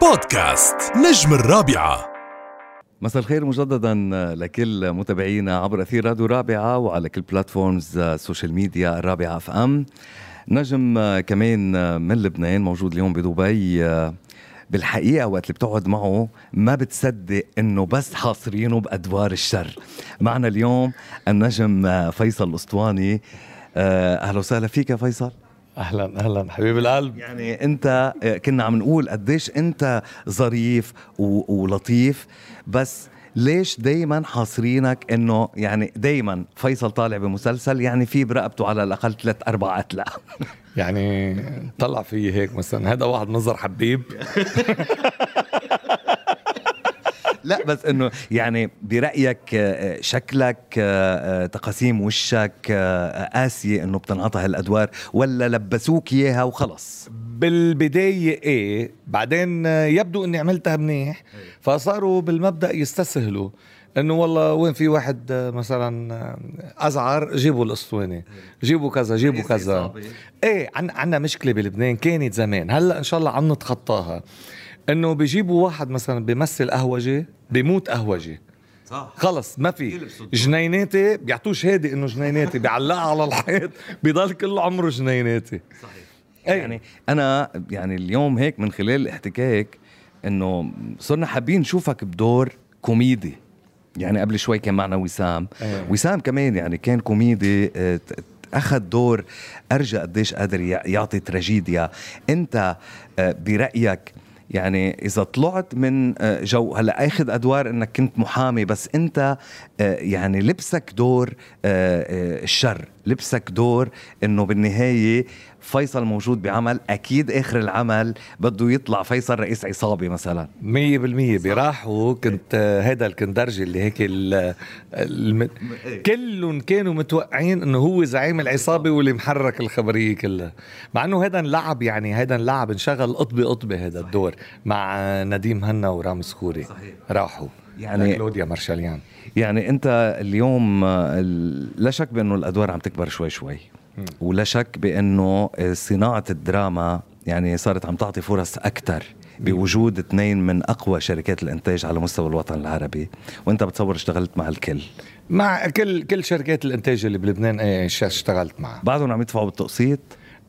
بودكاست نجم الرابعة. مساء الخير مجددا لكل متابعينا عبر أثير راديو رابعة وعلى كل platforms ال social media الرابعة FM نجم كمان من لبنان موجود اليوم بدبي بالحقيقة وقت اللي بتقعد معه ما بتصدق إنه بس حاصرينه بأدوار الشر. معنا اليوم النجم فيصل الأسطواني. أهلا وسهلا فيك يا فيصل. أهلا أهلا. حبيب القلب. يعني أنت كنا عم نقول قديش أنت ظريف ولطيف بس ليش دايما حاصرينك إنه يعني دايما فيصل طالع بمسلسل يعني في برقبته على الأقل ثلاث أربع قتلة يعني طلع في هيك مثلا. هذا واحد نظر حبيب. لا بس إنه يعني برأيك آه، شكلك آه، آه، تقاسيم وشك قاسية إنه بتنعطى هالأدوار ولا لبسوك إياها وخلص؟ بالبداية إيه بعدين يبدو إني عملتها منيح فصاروا بالمبدأ يستسهلوا إنه والله وين في واحد مثلا أزعر جيبوا الأسطوانة جيبوا كذا جيبوا كذا. إيه عن عنا مشكلة بلبنان كانت زمان هلأ إن شاء الله عم نتخطاها. إنه بيجيبوا واحد مثلا بيمثل قهوجي بيموت قهوجي صح. خلص ما في. جنيناتي بيعطوه شهاده إنه جنيناتي بيعلقها على الحيط بيضل كل عمره جنيناتي. يعني يعني أنا يعني اليوم هيك من خلال الاحتكاك إنه صرنا حابين نشوفك بدور كوميدي. يعني قبل شوي كان معنا وسام. أيه. وسام كمان يعني كان كوميدي آه، أخذ دور أرجى قديش قادر يع- يعطي تراجيديا. أنت آه، برأيك يعني إذا طلعت من آه، جو هلأ آخذ أدوار إنك كنت محامي بس أنت آه، يعني لبسك دور آه، الشر. لبسك دور إنه بالنهاية فيصل موجود بعمل أكيد آخر العمل بده يطلع فيصل رئيس عصابة مثلا. مية بالمية. بيراحوا. كنت آه، هيدا الكندرجي اللي هيك ال الم... كلهم كانوا متوقعين إنه هو زعيم العصابة واللي محرك الخبرية كلها. مع إنه هيدا انلعب يعني هيدا انلعب انشغل قطبة قطبة هيدا الدور مع نديم هنا ورامز خوري. صحيح. راحوا. يعني- كلوديا مارشاليان. يعني انت اليوم ال- لا شك بأنه الأدوار عم تكبر شوي شوي. ولا شك بأنه صناعة الدراما يعني صارت عم تعطي فرص أكثر بوجود اثنين من أقوى شركات الإنتاج على مستوى الوطن العربي. وأنت بتصور اشتغلت مع الكل. مع كل كل شركات الإنتاج اللي بلبنان إيه اشتغلت معها بعدهم عم يدفعوا بالتقسيط؟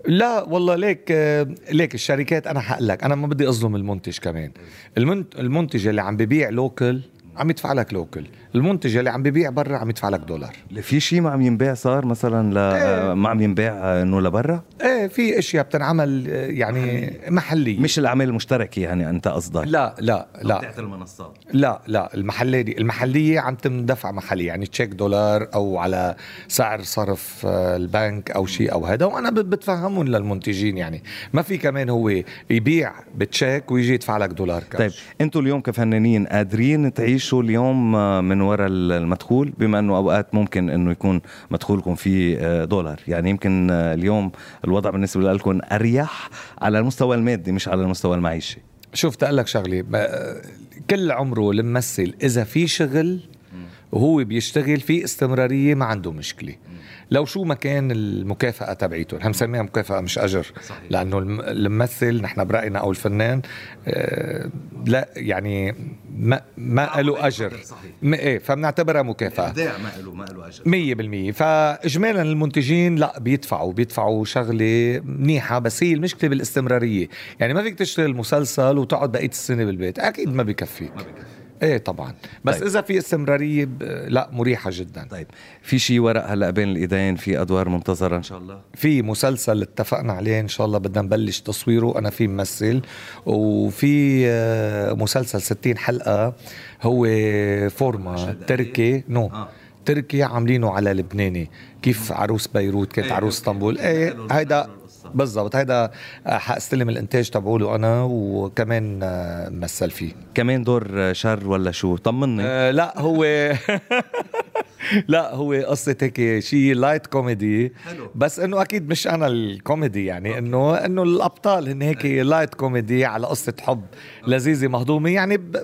لا والله ليك آه، ليك الشركات أنا حقول لك أنا ما بدي أظلم المنتج كمان. المنت المنتج اللي عم ببيع لوكل عم يدفع لك لوكل. المنتج اللي عم ببيع برا عم يدفع لك دولار. في شيء ما عم ينباع صار مثلا ل... آه، ما عم ينباع إنه لبرا؟ إيه في أشياء بتنعمل يعني محلية. مش الاعمال المشتركه يعني أنت قصدك؟ لا لا لا. المنصات. لا لا المحلية دي المحلية عم تندفع محلي يعني تشيك دولار أو على سعر صرف آه، البنك أو شيء أو هذا وأنا بت- بتفهمهم للمنتجين يعني. ما في كمان هو يبيع بتشيك ويجي يدفع لك دولار كاش. طيب أنتوا اليوم كفنانين قادرين تعيشوا اليوم آه، من وراء المدخول بما إنه أوقات ممكن إنه يكون مدخولكم فيه آه، دولار. يعني يمكن آه، اليوم الوضع بالنسبة لكم أريح على المستوى المادي مش على المستوى المعيشي. شوف تقول لك شغلة ب- كل عمره الممثل إذا في شغل وهو بيشتغل في استمرارية ما عنده مشكلة. لو شو ما كان المكافأة تبعيته نحن بنسميها مكافأة مش أجر. صحيح. لأنه الم- الممثل نحن برأينا أو الفنان آه، لا يعني ما ما له أجر. إيه فبنعتبرها مكافأة. ما له ما له أجر. مية بالمية. فإجمالا المنتجين لا بيدفعوا بيدفعوا شغلة منيحة بس هي المشكلة بالاستمرارية. يعني ما فيك تشتغل مسلسل وتقعد بقية السنة بالبيت. أكيد ما بكفيك. إيه طبعا. بس طيب. إذا في استمرارية ب... لا مريحة جدا. طيب. في شيء ورق هلأ بين الإيدين في أدوار منتظرة إن شاء الله؟ في مسلسل اتفقنا عليه إن شاء الله بدنا نبلش تصويره. أنا في ممثل وفي آه، مسلسل 60 حلقة هو فورما تركي. No. آه. تركي عاملينه على لبناني. كيف عروس بيروت كانت إيه، عروس. إسطنبول. إيه حلو- هيدا. بالضبط. هيدا آه، حأستلم الإنتاج تبعوله أنا وكمان آه، مثل فيه. كمان دور شر ولا شو؟ طمني. آه لا هو لا هو قصة هيك شيء light comedy حلو. بس إنه أكيد مش أنا الكوميدي يعني إنه إنه الأبطال هن هيك light comedy على قصة حب لذيذة مهضومة. يعني ب...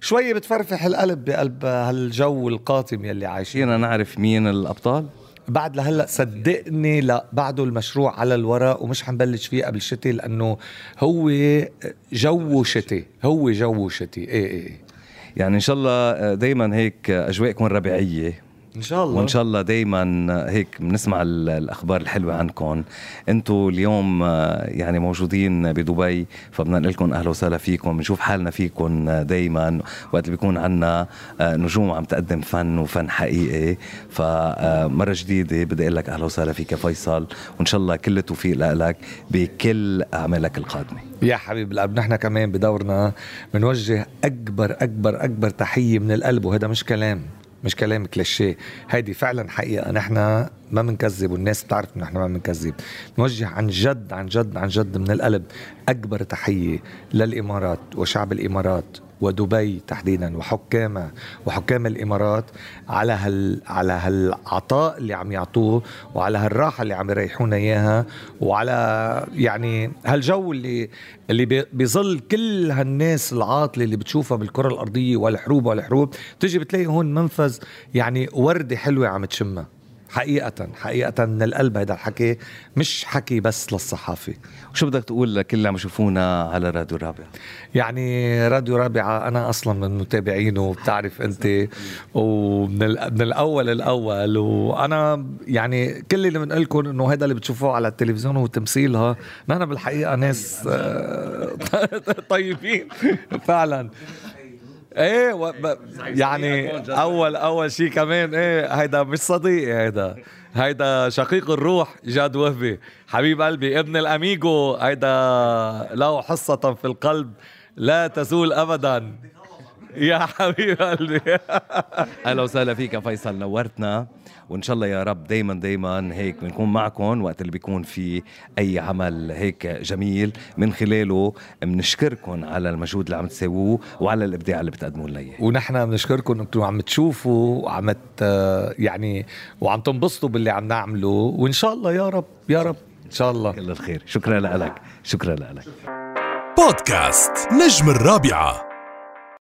شوية بتفرفح القلب بقلب هالجو القاتم يلي عايشين. فينا نعرف مين الأبطال؟ بعد لهلا صدقني لا بعده المشروع على الورق ومش حنبلش فيه قبل شتي لأنه هو جو شتي هو جو شتي. إيه إيه يعني إن شاء الله دائما هيك اجواء ربيعيه إن شاء الله. وإن شاء الله دائما هيك بنسمع الأخبار الحلوة عنكم أنتم اليوم يعني موجودين بدبي فبدنا نقول لكم أهلا وسهلا فيكم بنشوف حالنا فيكم دائما وقت اللي بيكون عندنا نجوم عم تقدم فن وفن حقيقي. فمره جديدة بدي أقول لك أهلا وسهلا فيك فيصل. وإن شاء الله كل التوفيق لك بكل أعمالك القادمة. يا حبيب القلب نحن كمان بدورنا بنوجه أكبر أكبر أكبر تحية من القلب وهذا مش كلام. مش كلام كليشيه. هيدي فعلا حقيقة. نحن ما بنكذب والناس بتعرف ان نحن ما بنكذب نوجه عن جد عن جد عن جد من القلب أكبر تحية للإمارات وشعب الإمارات. ودبي تحديدا وحكامها وحكام الإمارات على هال على هالعطاء اللي عم يعطوه وعلى هالراحة اللي عم يريحونا إياها وعلى يعني هالجو اللي اللي بيظل كل هالناس العاطلة اللي بتشوفها بالكرة الأرضية والحروب والحروب تجي بتلاقي هون منفذ يعني وردة حلوة عم تشمها. حقيقة حقيقة من القلب هذا الحكي مش حكي بس للصحافي وشو بدك تقول لكل اللي عم يشوفونا على راديو رابعة يعني راديو رابعة أنا أصلا من متابعينه بتعرف أنت ومن من الأول الأول وأنا يعني كل اللي بنقول لكم إنه هذا اللي بتشوفوه على التلفزيون هو تمثيلها. نحن بالحقيقة ناس آه، طيبين. فعلا. إيه و... ب... يعني اول أول شيء كمان إيه هيدا مش صديقي هيدا هيدا شقيق الروح جاد وهبي. حبيب قلبي ابن الأميجو هيدا له حصة في القلب لا تزول ابدا. يا حبيب قلبي. أهلا وسهلا فيك يا فيصل نورتنا. وإن شاء الله يا رب دايما دايما هيك بنكون معكم وقت اللي بيكون في أي عمل هيك جميل. من خلاله بنشكركم على المجهود اللي عم تسووه وعلى الإبداع اللي بتقدموه لنا إياه. ونحن بنشكركم إنكم عم تشوفوا وعم يعني وعم تنبسطوا باللي عم نعمله. وإن شاء الله يا رب يا رب. إن شاء الله. كل الخير. شكرا لك. شكرا لك. بودكاست نجم الرابعة.